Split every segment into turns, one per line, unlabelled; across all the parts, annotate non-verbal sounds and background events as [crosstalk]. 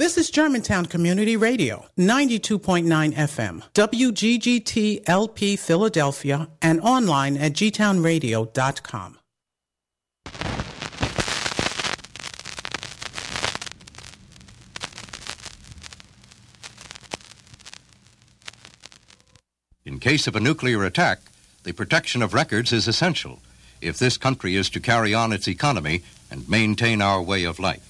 This is Germantown Community Radio, 92.9 FM, WGGT LP Philadelphia, and online at gtownradio.com.
In case of a nuclear attack, the protection of records is essential if this country is to carry on its economy and maintain our way of life.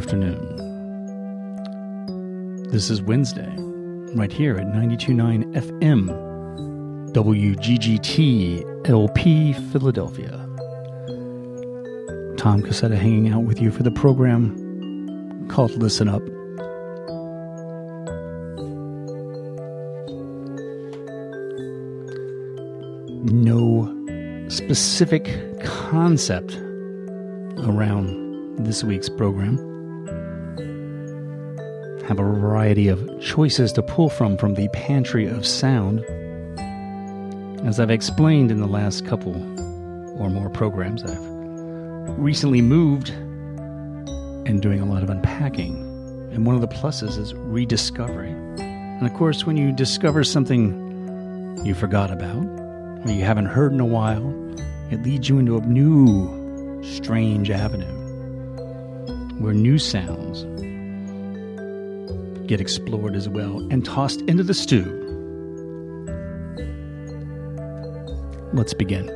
afternoon. This is Wednesday, right here at 92.9 FM, WGGT LP Philadelphia. Tom Cassetta hanging out with you for the program called Listen Up. No specific concept around this week's program. Have a variety of choices to pull from from the pantry of sound. As I've explained in the last couple or more programs, I've recently moved and doing a lot of unpacking. And one of the pluses is rediscovery. And of course, when you discover something you forgot about, or you haven't heard in a while, it leads you into a new, strange avenue where new sounds get explored as well and tossed into the stew. Let's begin.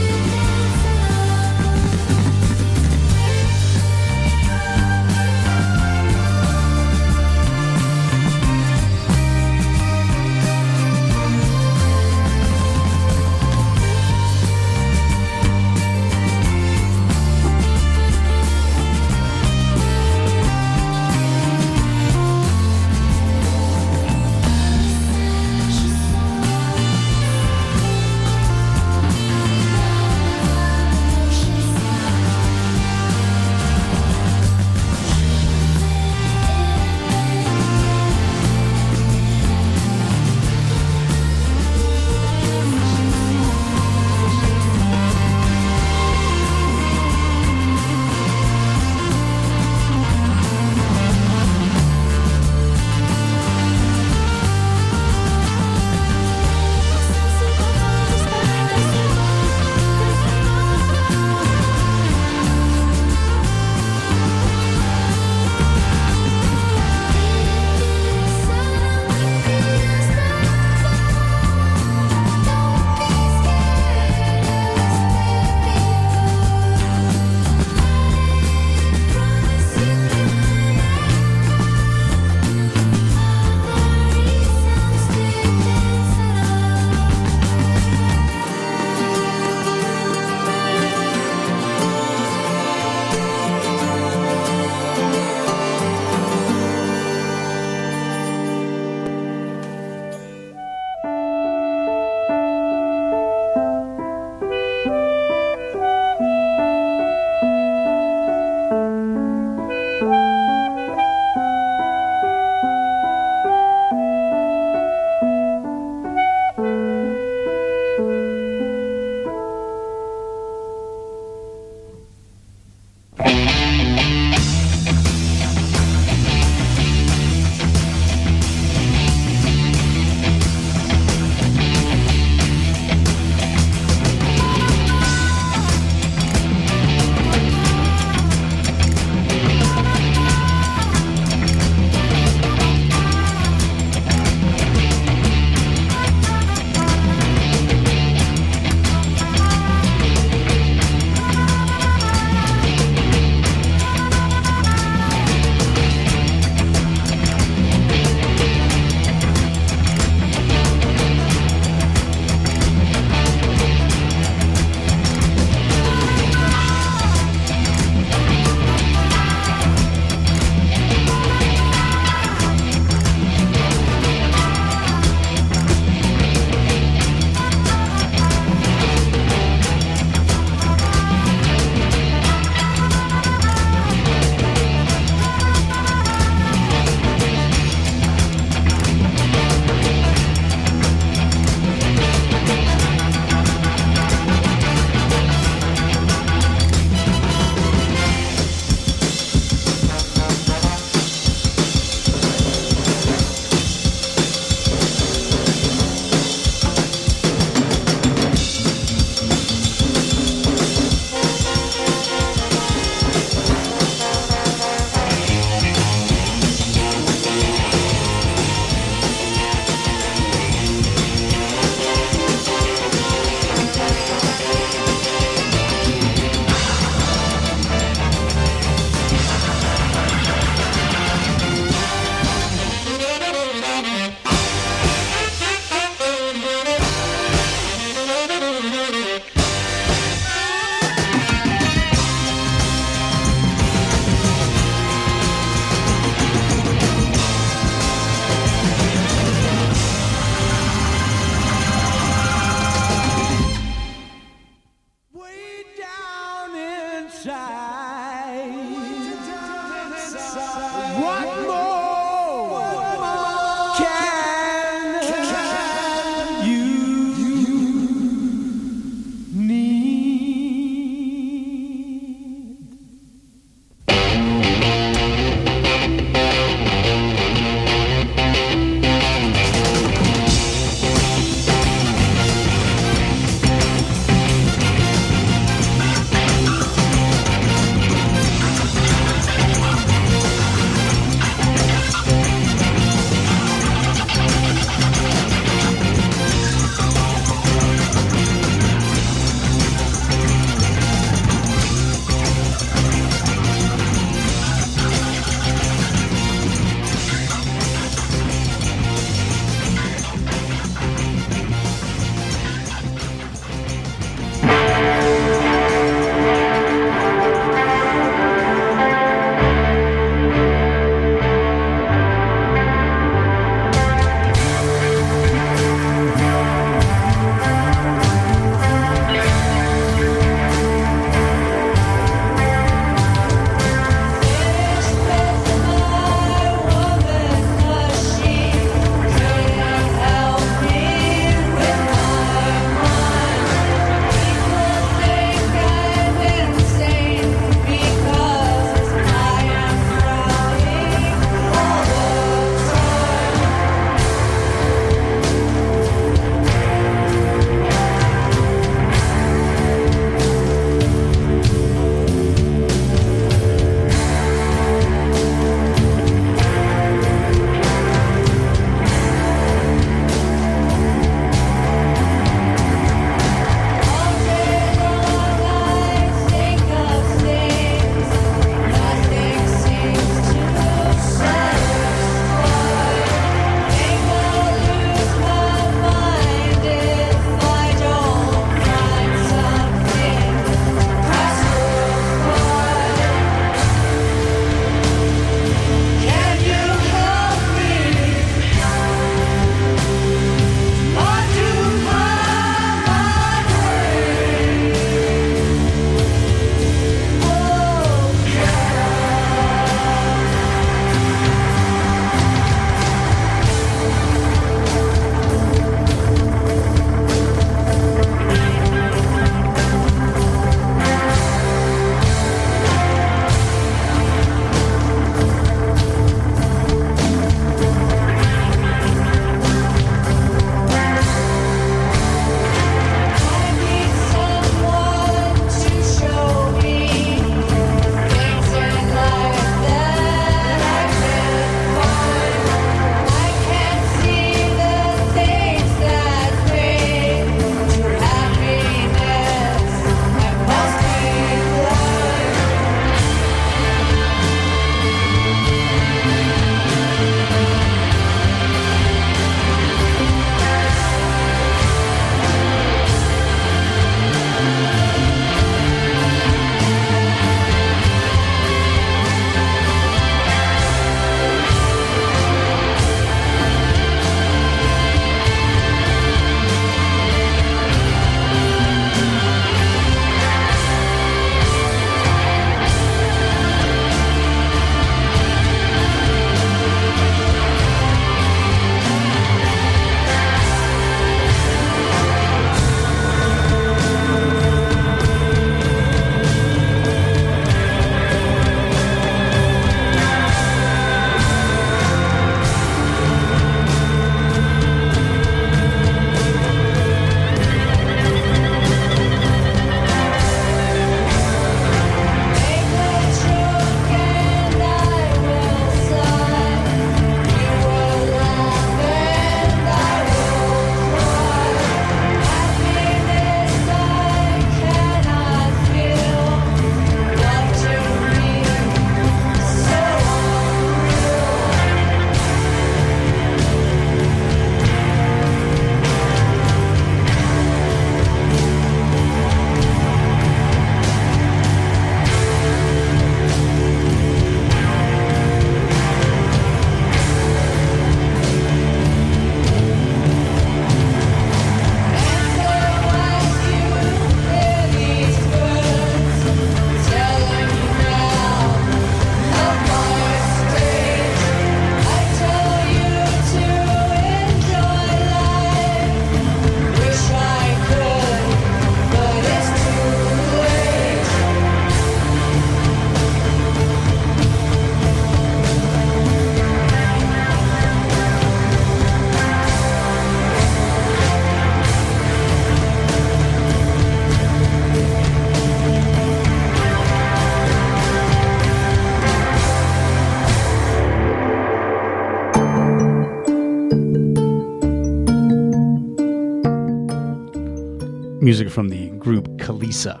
Music from the group Kylesa.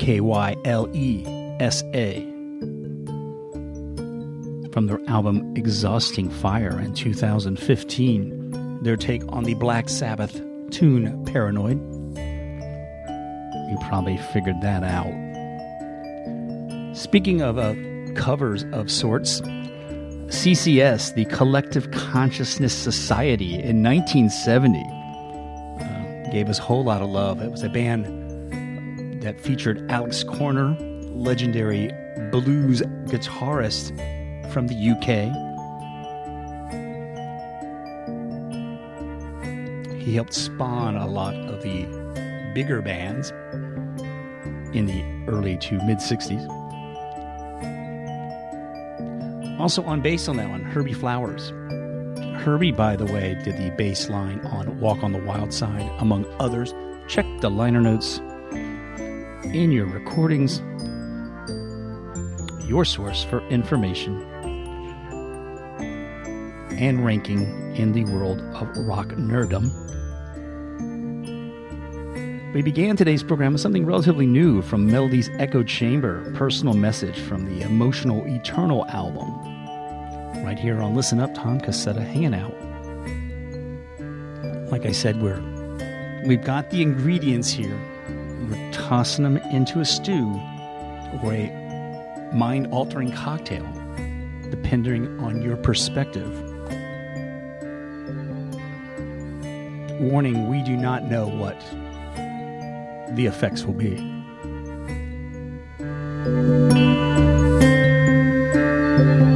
K Y L E S A. From their album Exhausting Fire in 2015, their take on the Black Sabbath tune Paranoid. You probably figured that out. Speaking of uh, covers of sorts, CCS, the Collective Consciousness Society, in 1970 uh, gave us a whole lot of love. It was a band that featured Alex Korner, legendary blues guitarist from the UK. He helped spawn a lot of the bigger bands in the early to mid 60s. Also on bass on that one, Herbie Flowers. Herbie, by the way, did the bass line on Walk on the Wild Side, among others. Check the liner notes in your recordings, your source for information and ranking in the world of rock nerddom. We began today's program with something relatively new from Melody's Echo Chamber, personal message from the Emotional Eternal album. Right here on Listen Up, Tom Cassetta hanging out. Like I said, we're we've got the ingredients here. We're tossing them into a stew or a mind-altering cocktail, depending on your perspective. Warning, we do not know what the effects will be.
From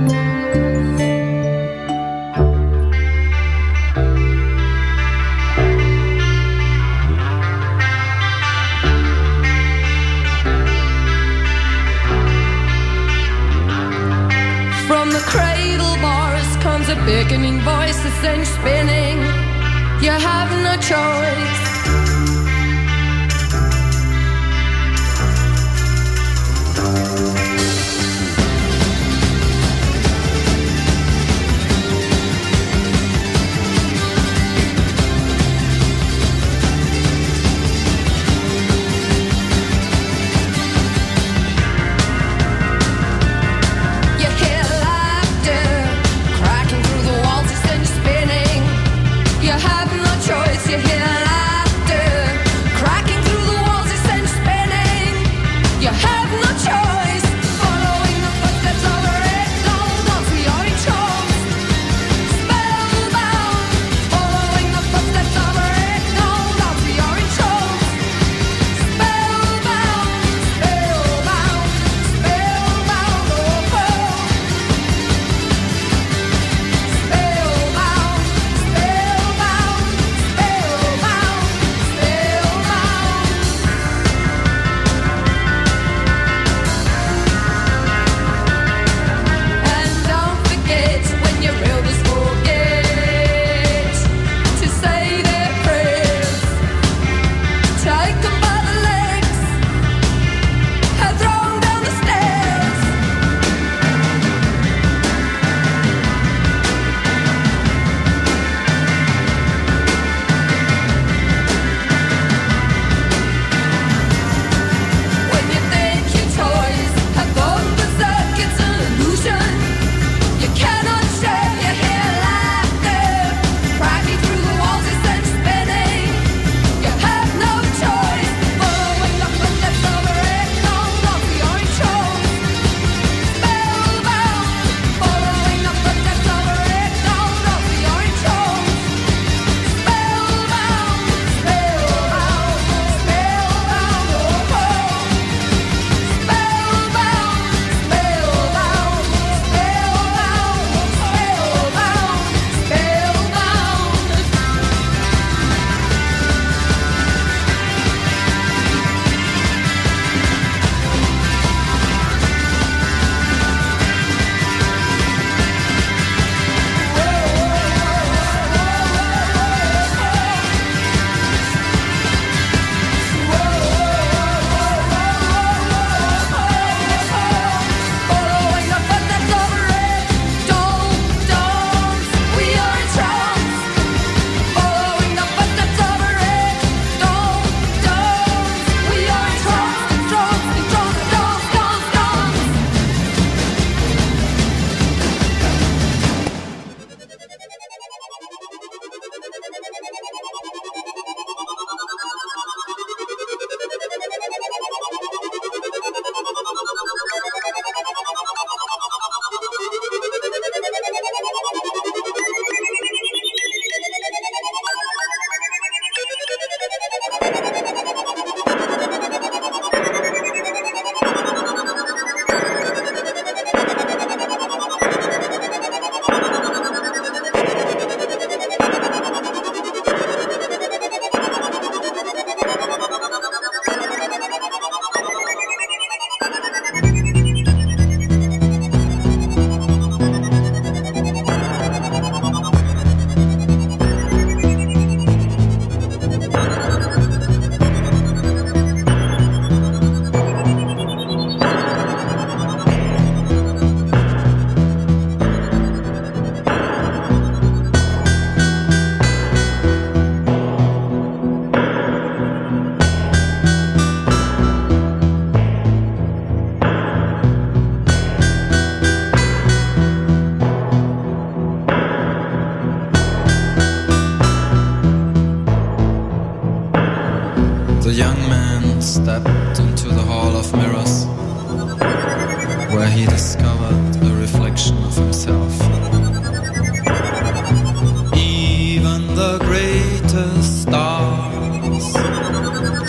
comes a beckoning voice that sends you spinning. You have no choice.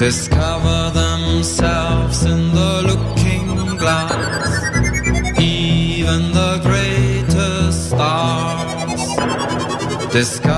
discover themselves in the looking glass. Even the greatest stars discover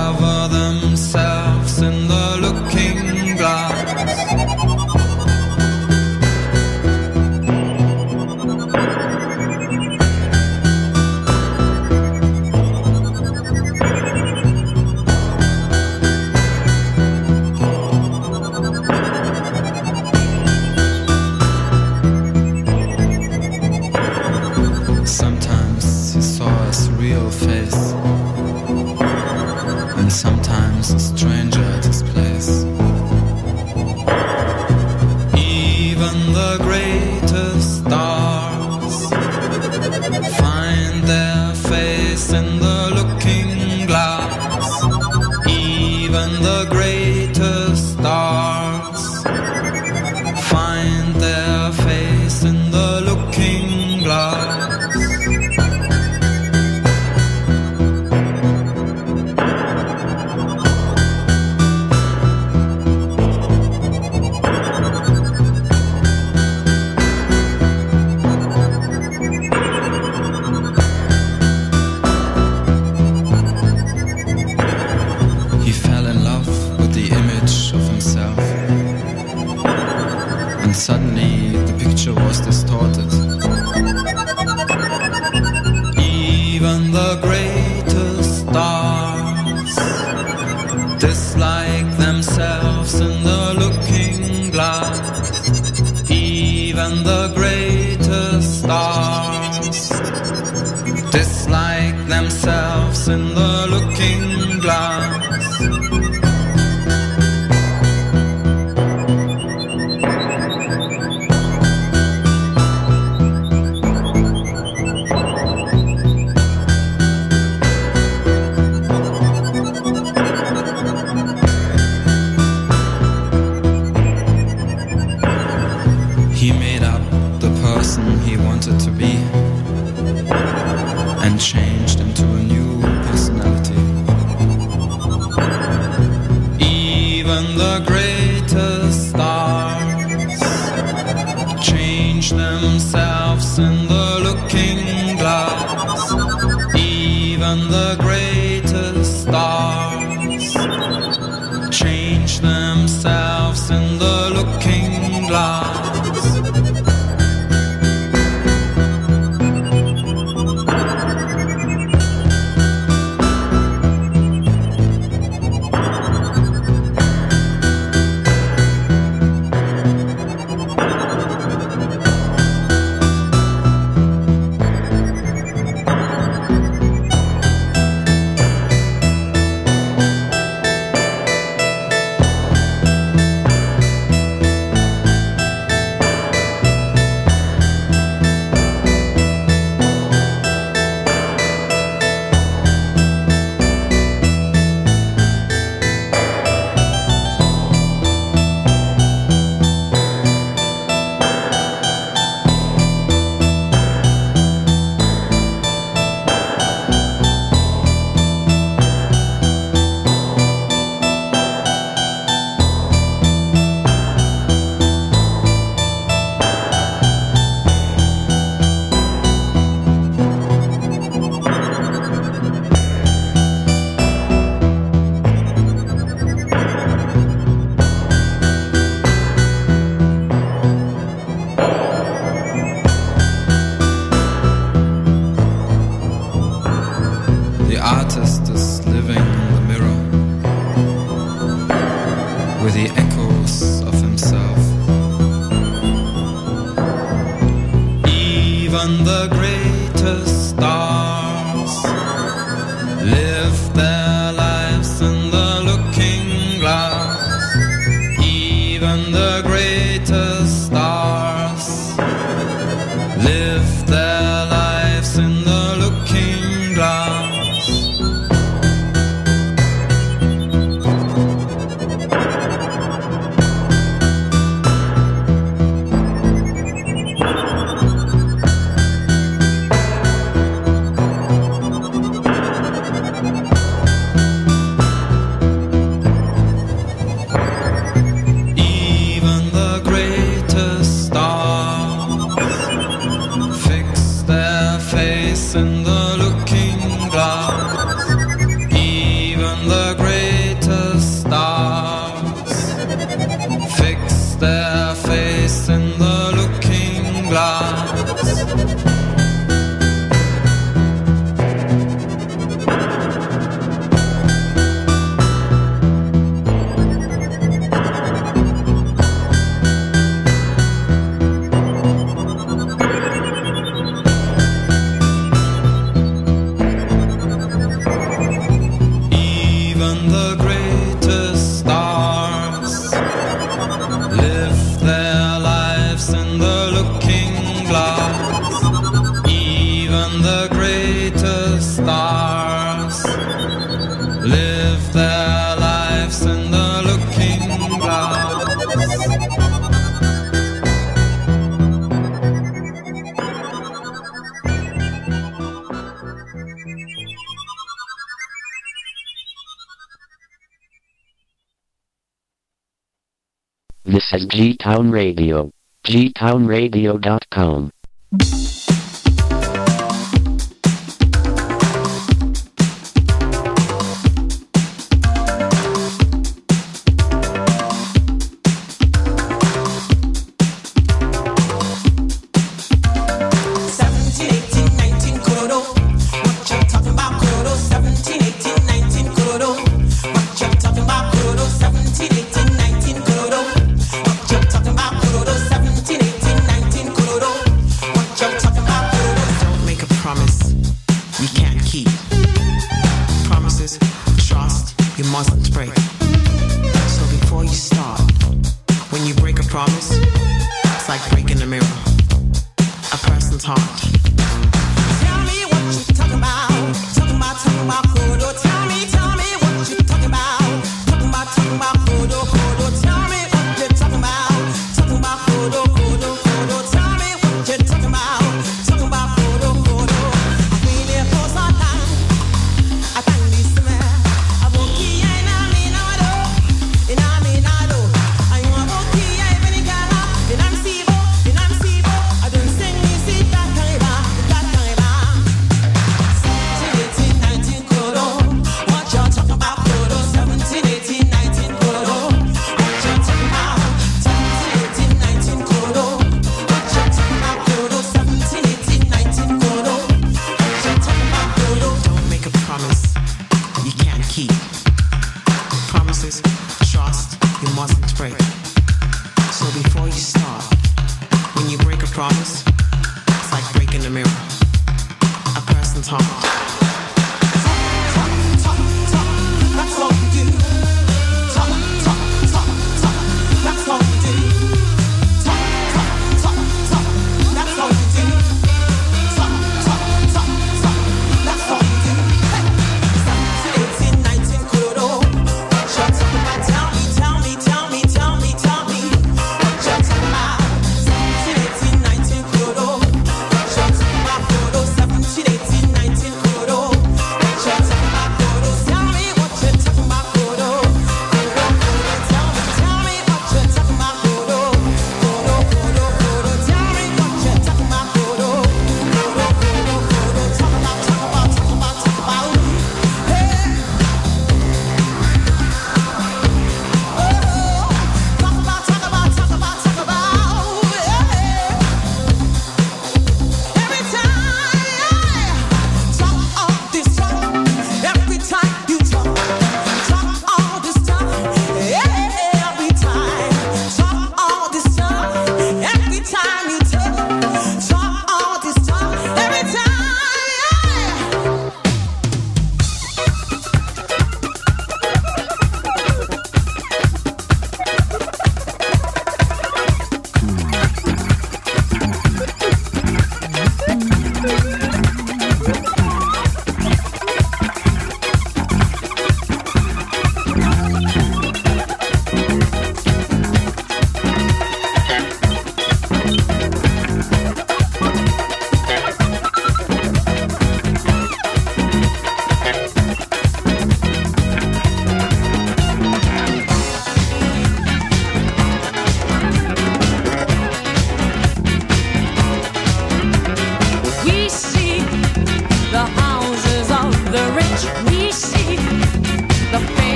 Town Radio. gtownradio.com.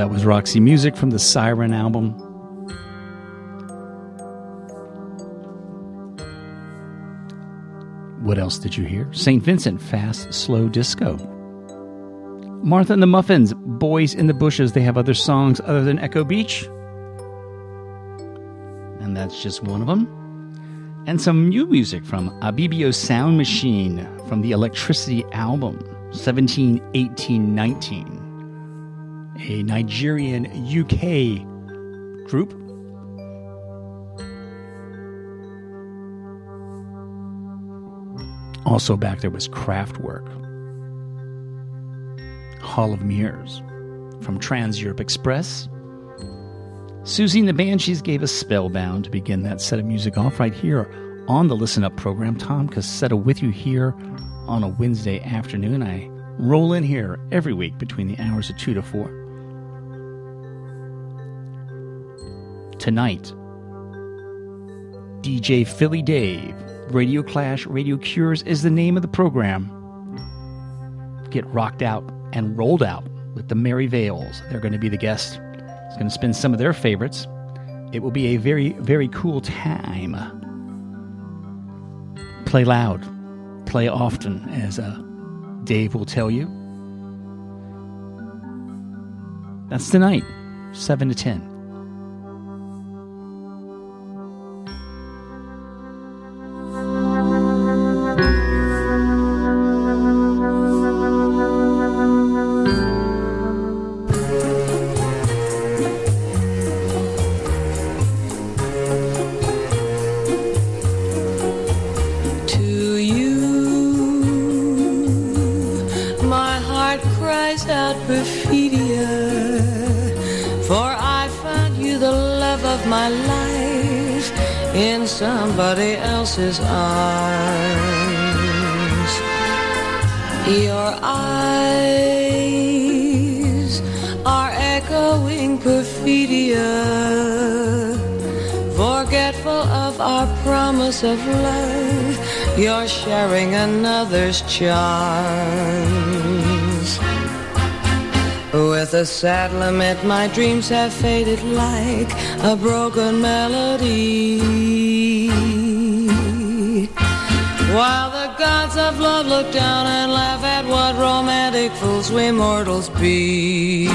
that
was Roxy Music from the Siren album. What else did you hear? St. Vincent, Fast, Slow Disco. Martha and the Muffins, Boys in the Bushes. They have other songs other than Echo Beach. And that's just one of them. And some new music from Ibibio Sound Machine from the Electricity album, 17, 18, 19 a Nigerian UK group. Also back there was Kraftwerk, Hall of Mirrors from Trans Europe Express. Siouxsie and the Banshees gave us Spellbound to begin that set of music off right here on the Listen Up program. Tom Cassetta with you here on a Wednesday afternoon. I roll in here every week between the hours of 2 to 4. Tonight. DJ Philly Dave, Radio Clash, Radio Cures is the name of the program. Get rocked out and rolled out with the Merry Vales. They're going to be the guest. It's going to spin some of their favorites. It will be a very, very cool time. Play loud, play often, as uh, Dave will tell you. That's tonight, 7 to 10.
With a sad lament, my dreams have faded like a broken melody. While the gods of love look down and laugh at what romantic fools we mortals be.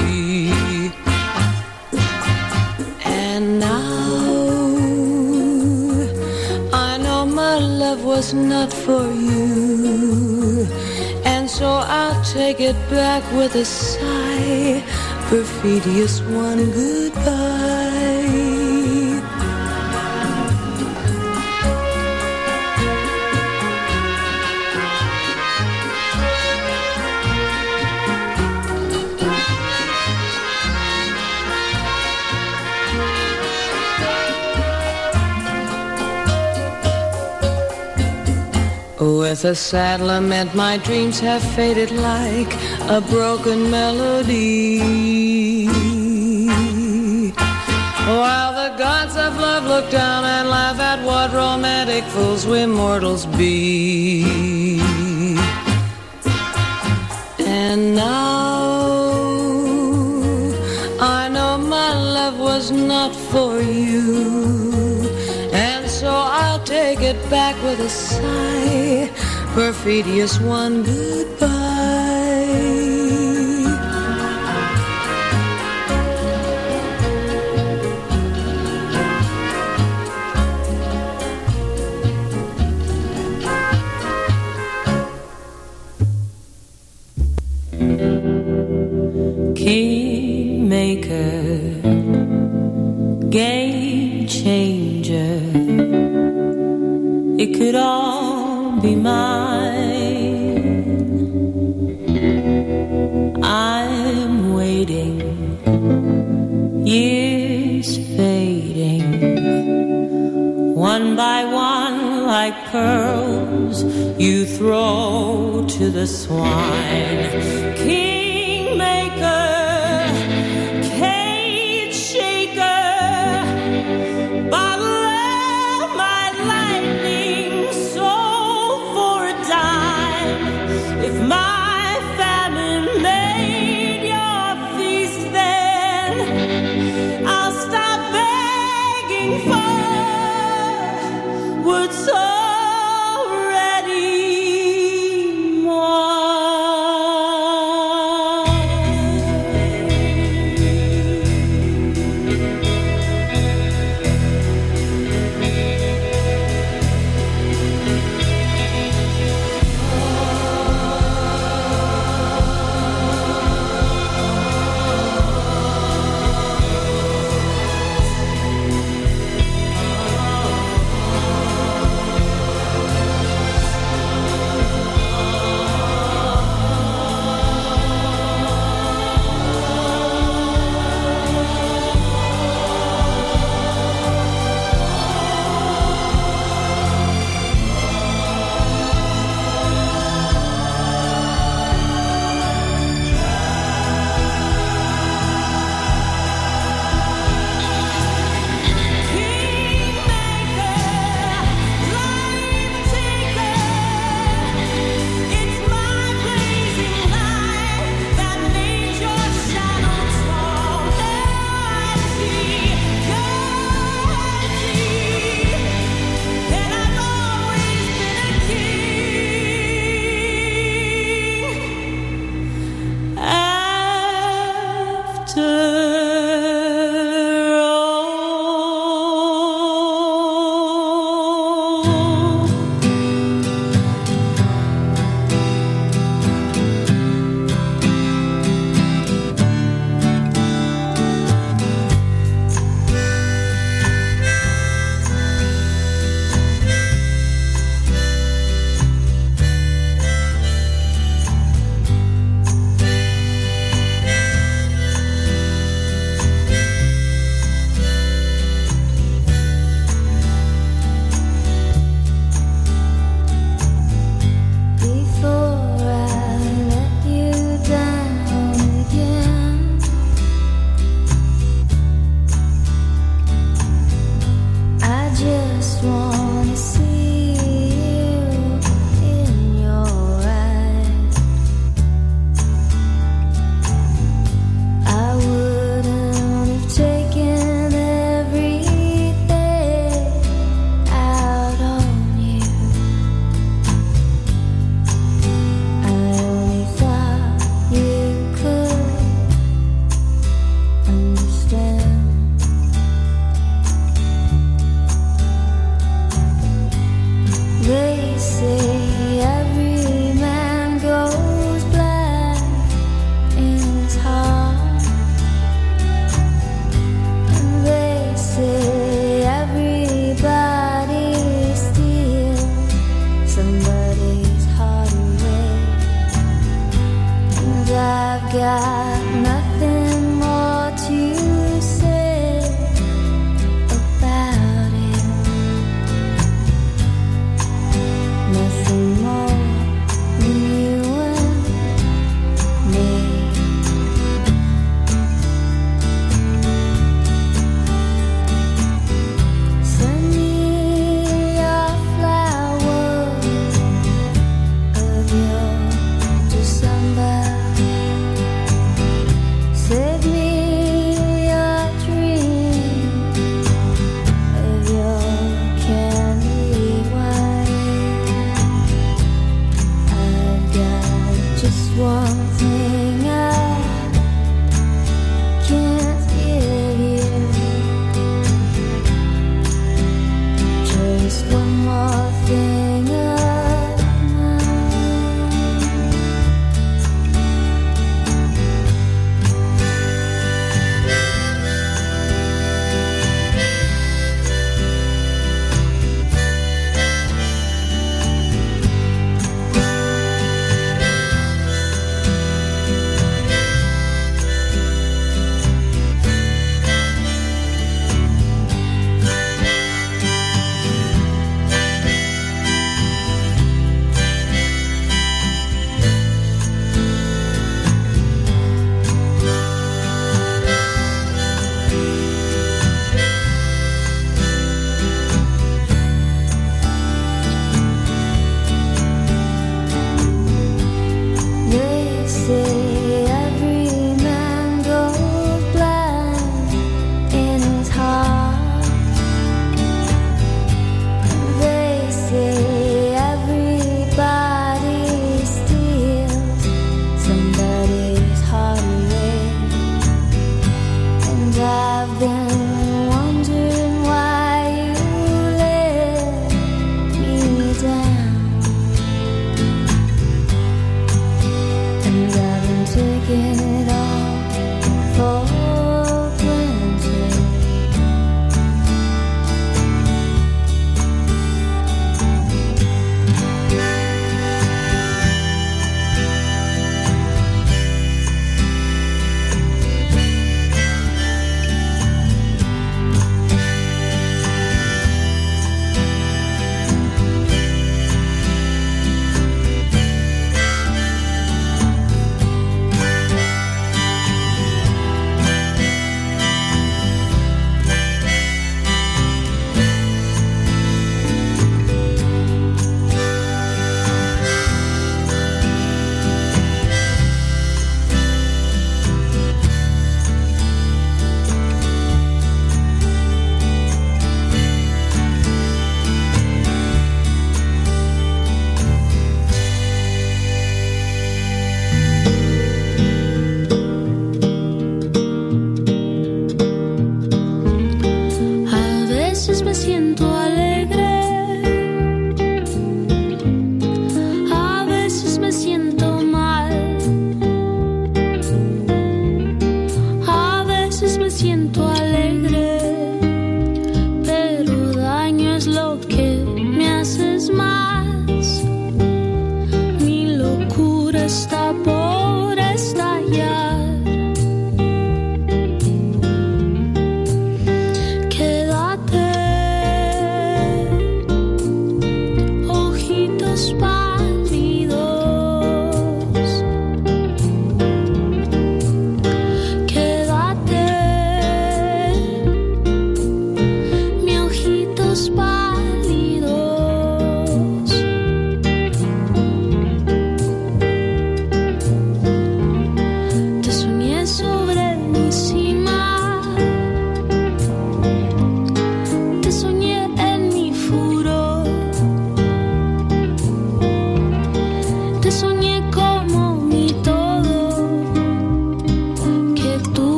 And now I know my love was not for you. Back with a sigh. Perfidious one, goodbye. With a sad lament, my dreams have faded like a broken melody. While the gods of love look down and laugh at what romantic fools we mortals be. And now I know my love was not for you. And so I'll take it back with a sigh. Perfidious one, goodbye.
Kingmaker, game changer. It could all like pearls you throw to the swine. Kingmaker,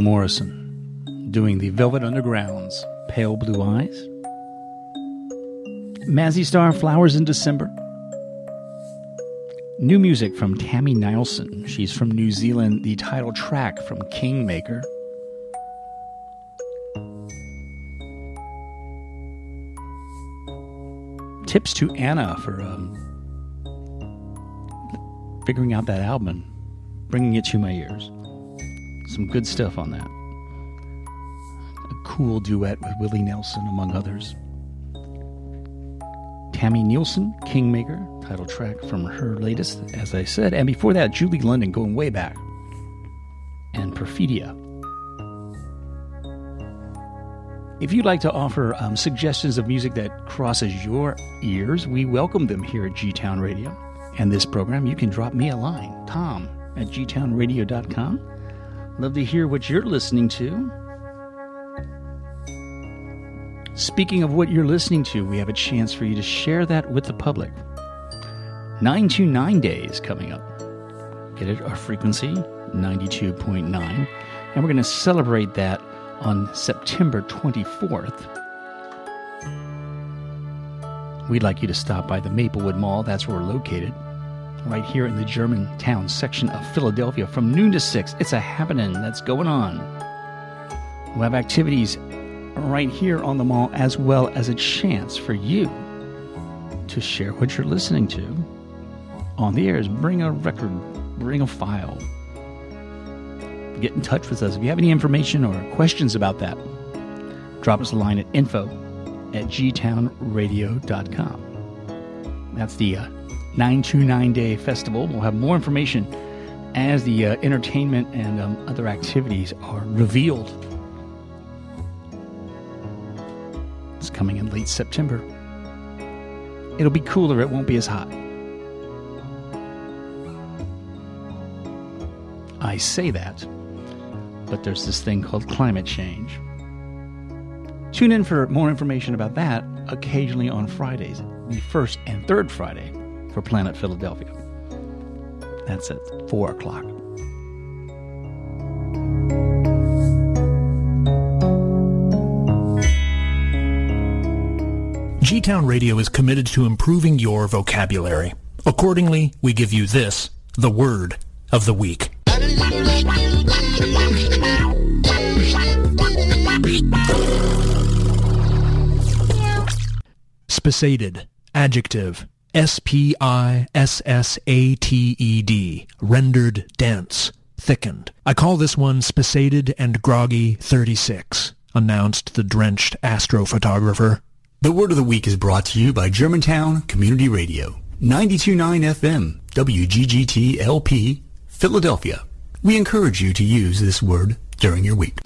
Morrison doing the Velvet Underground's Pale Blue Eyes. Mazzy Star Flowers in December. New music from Tami Neilson. She's from New Zealand. The title track from Kingmaker. Tips to Anna for um, figuring out that album bringing it to my ears. Some good stuff on that. A cool duet with Willie Nelson, among others. Tami Neilson, Kingmaker, title track from her latest, as I said. And before that, Julie London going way back. And Perfidia. If you'd like to offer um, suggestions of music that crosses your ears, we welcome them here at G Town Radio. And this program, you can drop me a line, tom at gtownradio.com. Love to hear what you're listening to. Speaking of what you're listening to, we have a chance for you to share that with the public. 929 days coming up. Get it? Our frequency, 92.9. And we're going to celebrate that on September 24th. We'd like you to stop by the Maplewood Mall. That's where we're located. Right here in the Germantown section of Philadelphia from noon to 6. It's a happening that's going on. We'll have activities right here on the mall as well as a chance for you to share what you're listening to on the airs. Bring a record, bring a file. Get in touch with us. If you have any information or questions about that, drop us a line at info at gtownradio.com. That's the uh, 929 Day Festival. We'll have more information as the uh, entertainment and um, other activities are revealed. It's coming in late September. It'll be cooler, it won't be as hot. I say that, but there's this thing called climate change. Tune in for more information about that occasionally on Fridays, the first and third Friday for Planet Philadelphia. That's at 4 o'clock.
G Town Radio is committed to improving your vocabulary. Accordingly, we give you this, the word of the week. Spissated, adjective, S-P-I-S-S-A-T-E-D, rendered dense, thickened. I call this one spissated and groggy 36, announced the drenched astrophotographer.
The word of the week is brought to you by Germantown Community Radio, 92.9 FM, WGGT LP, Philadelphia. We encourage you to use this word during your week.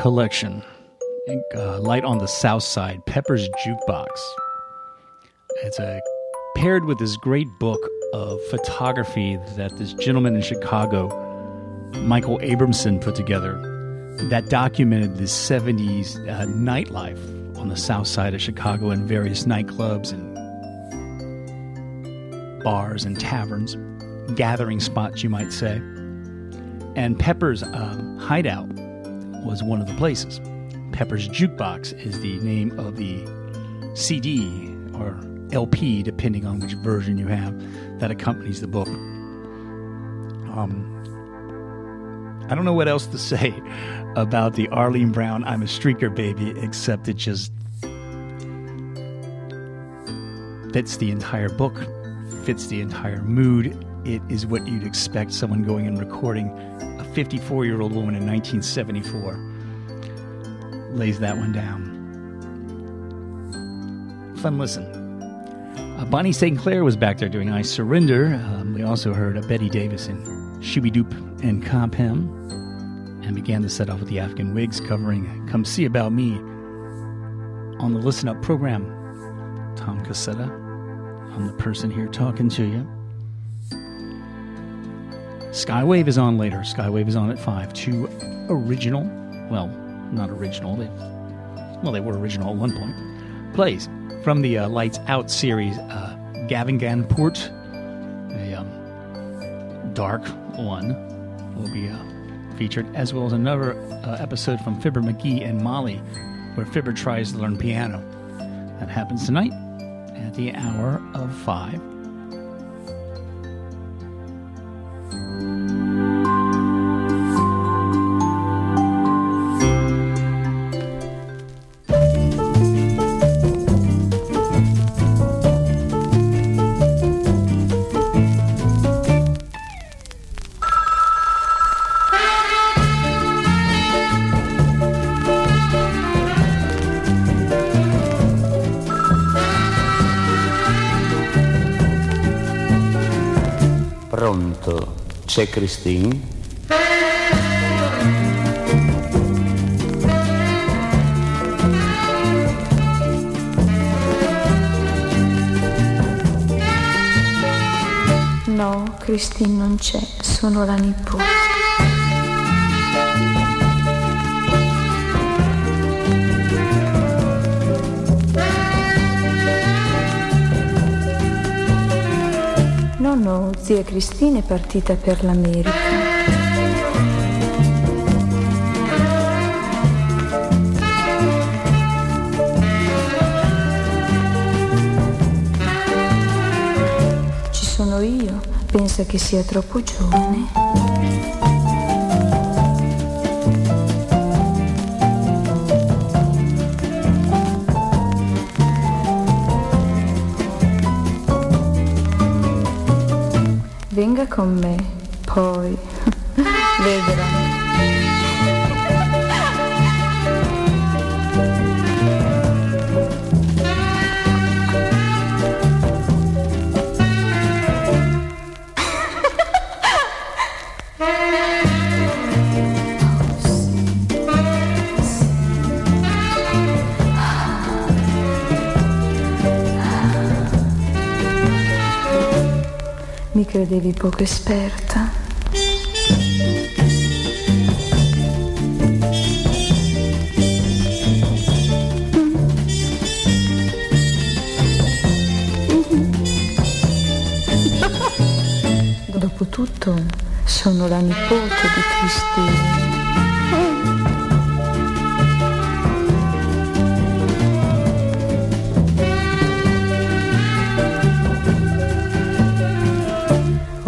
Collection, uh, Light on the South Side, Pepper's Jukebox. It's a paired with this great book of photography that this gentleman in Chicago, Michael Abramson, put together that documented the 70s uh, nightlife on the south side of Chicago in various nightclubs and bars and taverns, gathering spots, you might say. And Pepper's um, hideout was one of the places. Pepper's Jukebox is the name of the CD or LP, depending on which version you have, that accompanies the book. Um, I don't know what else to [laughs] say about the Arlene Brown I'm a Streaker Baby, except it just fits the entire book, fits the entire mood. It is what you'd expect someone going and recording 54 year old woman in 1974 lays that one down. Fun listen. Uh, Bonnie St. Clair was back there doing I Surrender. Um, we also heard a Betty Davis in Shoo-B-Doop and Cop Him, and began to set off with the African Wigs covering Come See About Me. On the Listen Up program, Tom Cassetta. I'm the person here talking to you. Skywave is on later. Skywave is on at 5. Two original, well, not original. They, well, they were original at one point. Plays from the uh, Lights Out series, uh, Gavinganport, a um, dark one, will be uh, featured, as well as another uh, episode from Fibber McGee and Molly, where Fibber tries to learn piano. That happens tonight at the hour of
5. C'è Christine?
No, Christine non c'è, sono la nipote. Zia Cristina è partita per l'America. Ci sono io, pensa che sia troppo giovane. Venga con me, poi [laughs] vedrà. Credevi poco esperta? Dopotutto sono la nipote di Cristina.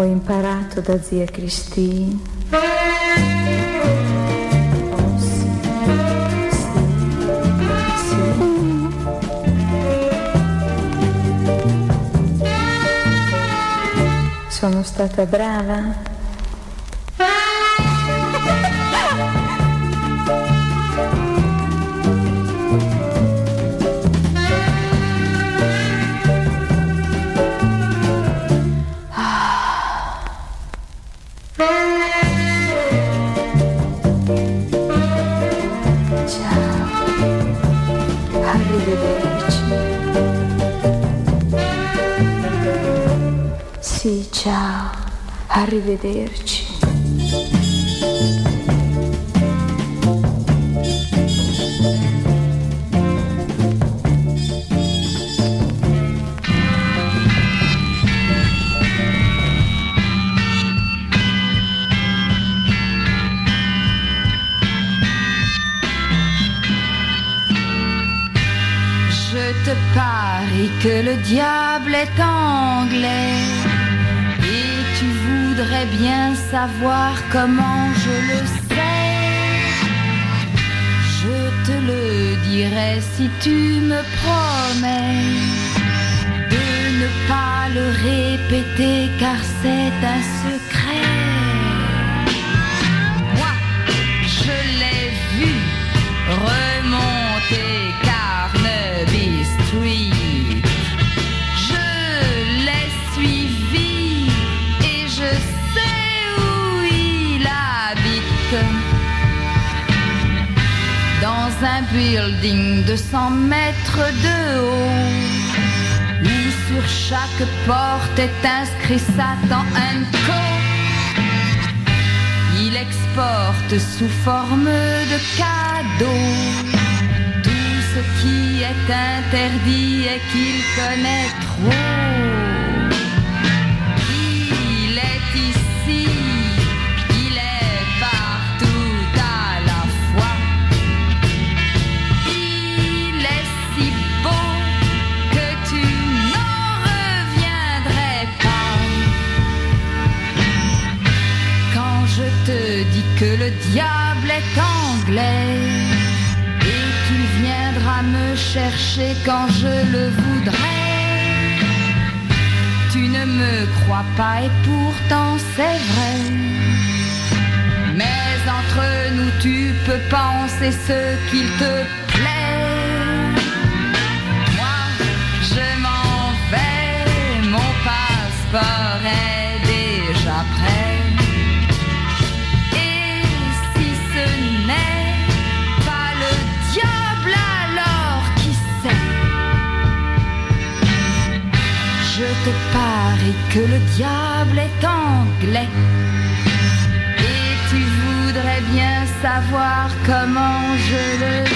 Ho imparato da zia Cristina. Sono stata brava? Arrivederci.
Comment je le sais. Je te le dirai si tu me promets de ne pas le répéter car c'est un building de 100 mètres de haut, où sur chaque porte est inscrit Satan Co. Il exporte sous forme de cadeaux tout ce qui est interdit et qu'il connaît trop. chercher quand je le voudrais. Tu ne me crois pas et pourtant c'est vrai. Mais entre nous tu peux penser ce qu'il te plaît. que le diable est anglais. Et tu voudrais bien savoir comment je le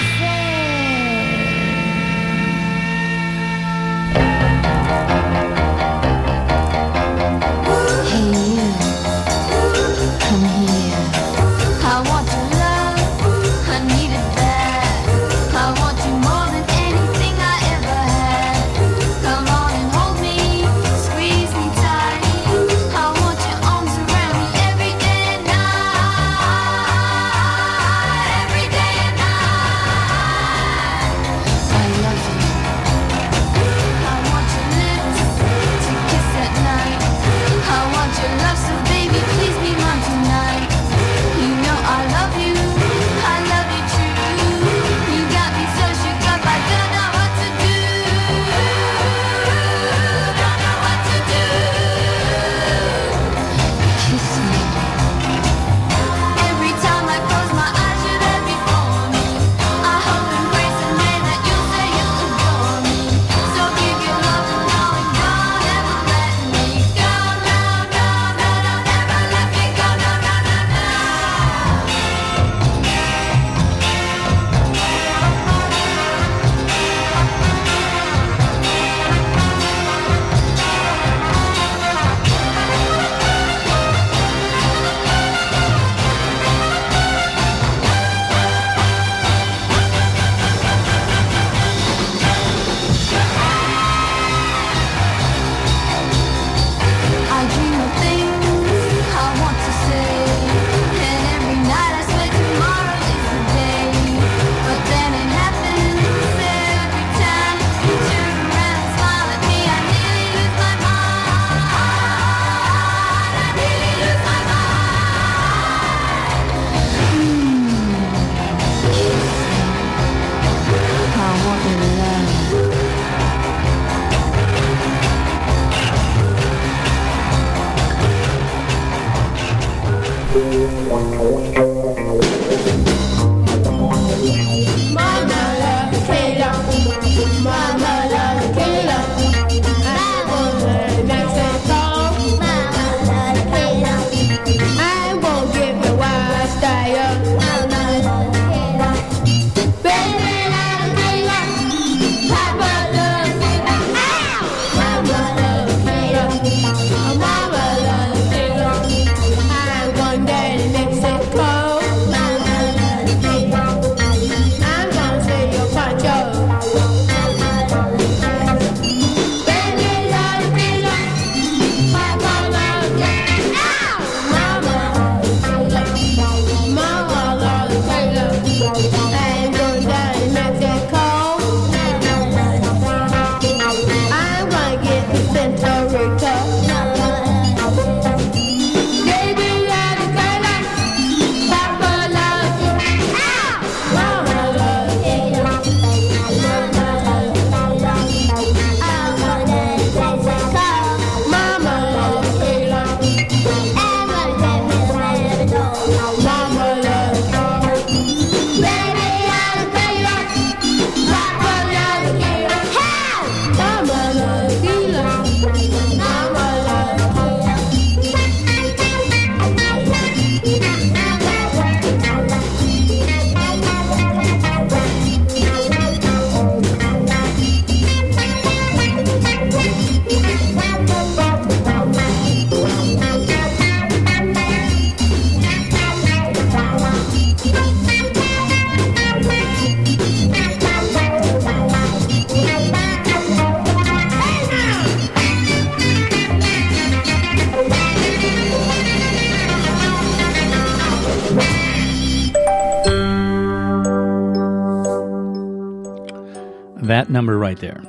number right there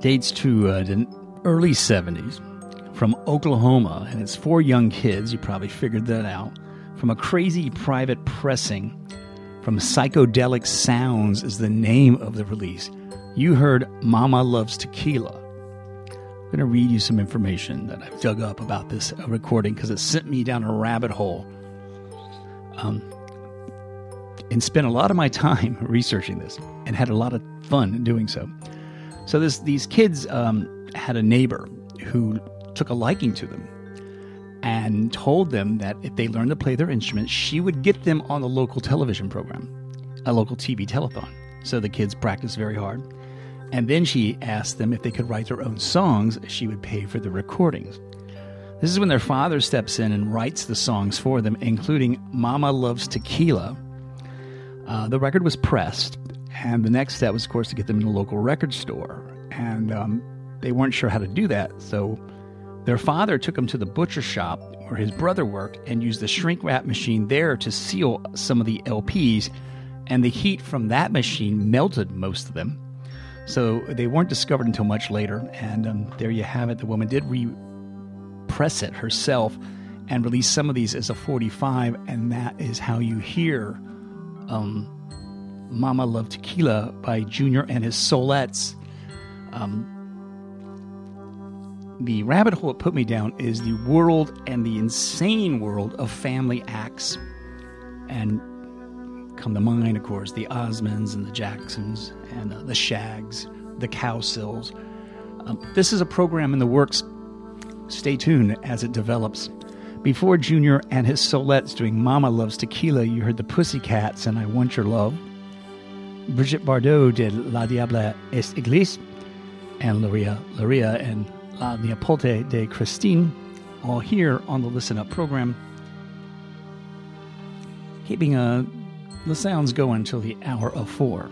dates to uh, the early 70s from Oklahoma, and it's four young kids. You probably figured that out. From a crazy private pressing from Psychedelic Sounds is the name of the release. You heard Mama Loves Tequila. I'm going to read you some information that I've dug up about this recording because it sent me down a rabbit hole. Um, and spent a lot of my time [laughs] researching this and had a lot of fun doing so. So this these kids um, had a neighbor who took a liking to them and told them that if they learned to play their instruments, she would get them on the local television program, a local TV telethon. So the kids practiced very hard. And then she asked them if they could write their own songs, she would pay for the recordings. This is when their father steps in and writes the songs for them, including Mama Loves Tequila. Uh, the record was pressed, and the next step was, of course, to get them in a local record store. And um, they weren't sure how to do that, so their father took them to the butcher shop where his brother worked and used the shrink wrap machine there to seal some of the LPs, and the heat from that machine melted most of them. So they weren't discovered until much later, and um, there you have it. The woman did repress it herself and release some of these as a 45, and that is how you hear um, Mama Love Tequila by Junior and his Solettes. Um, the rabbit hole it put me down is the world and the insane world of family acts. And come to mind, of course, the Osmonds and the Jacksons and uh, the Shaggs, the Cowsills. Um, this is a program in the works. Stay tuned as it develops. Before Junior and his Solettes doing Mama Loves Tequila, you heard the Pussycats and I Want Your Love. Brigitte Bardot did Le Diable est anglais, and Luria, Luria and La Neapolte de Christine, all here on the Listen Up program. Keeping uh, the sounds going until the hour of four.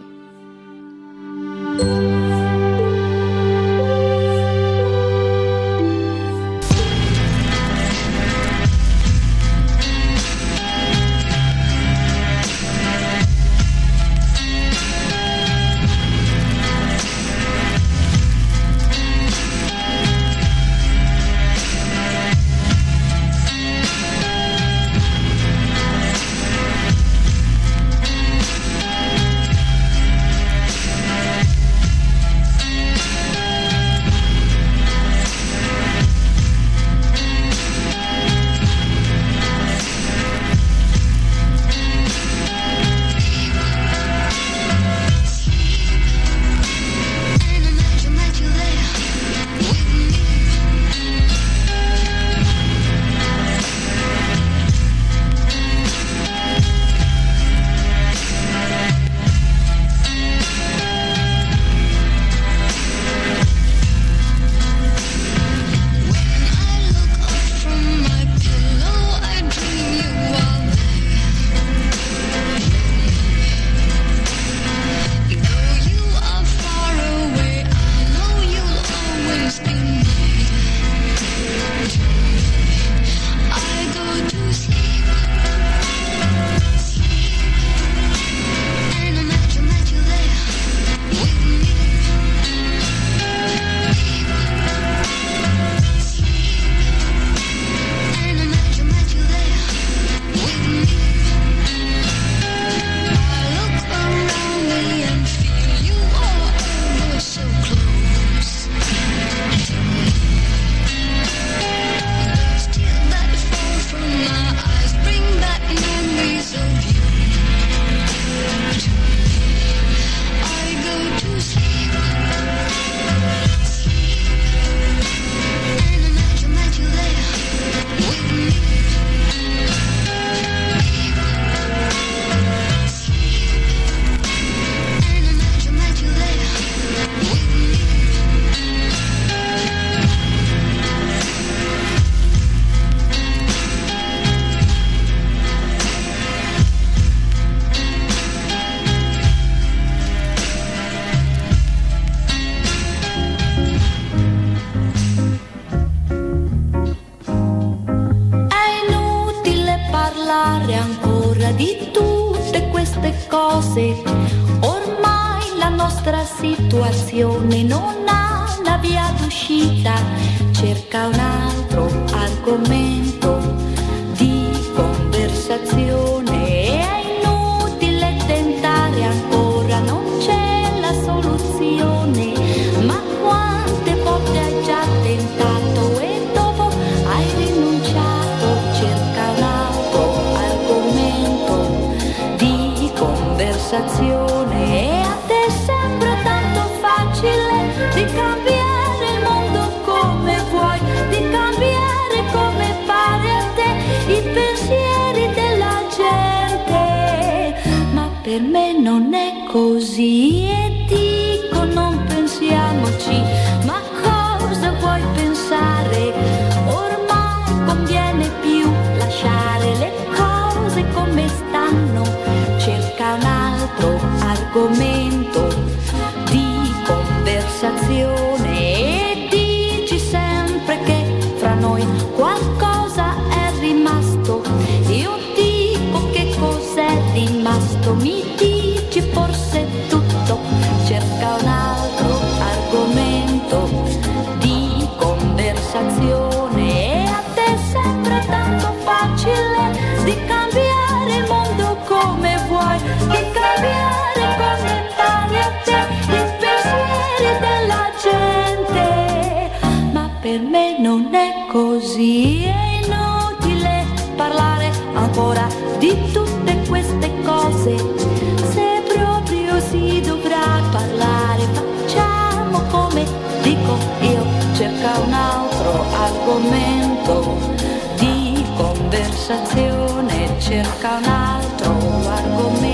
Conversazione, cerca un altro argomento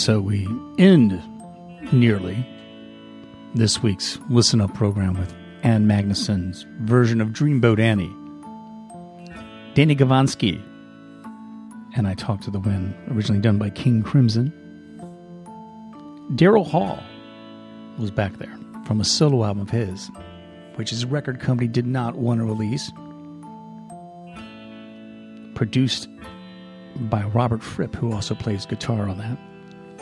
so we end nearly this week's Listen Up program with Ann Magnuson's version of Dreamboat Annie. Danny Gavansky and I Talk to the Wind, originally done by King Crimson. Daryl Hall was back there from a solo album of his, which his record company did not want to release. Produced by Robert Fripp, who also plays guitar on that.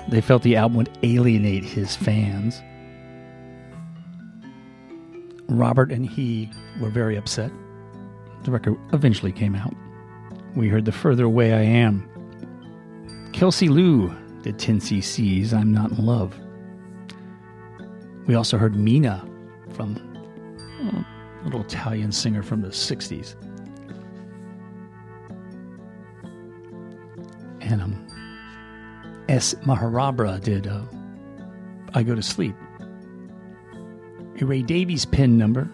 They felt the album would alienate his fans. Robert and he were very upset. The record eventually came out. We heard The Further Away I Am. Kelsey Lu did 10cc's I'm Not in Love. We also heard Mina from a little Italian singer from the 60s. And um, S. Maharabra did uh, I Go to Sleep. A Ray Davies pin number,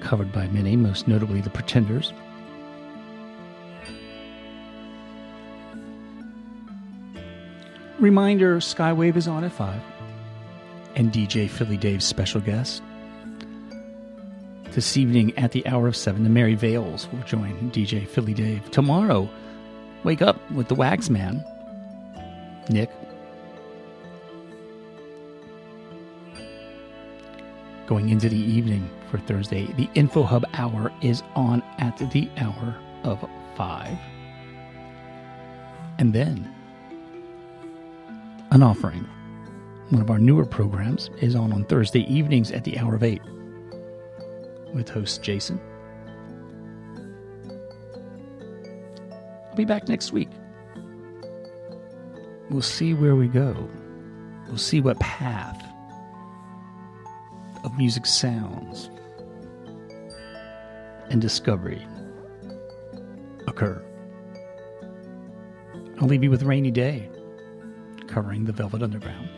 covered by many, most notably the Pretenders. Reminder Skywave is on at 5, and DJ Philly Dave's special guest. This evening at the hour of 7, the Mary Vales will join DJ Philly Dave. Tomorrow, wake up with the Wax Man, Nick. Going into the evening for Thursday, the Info Hub hour is on at the hour of 5. And then an offering One of our newer programs is on on Thursday evenings at the hour of 8 with host Jason. I'll be back next week. We'll see where we go. We'll see what path of music sounds and discovery occur. I'll leave you with Rainy Day, covering the Velvet Underground.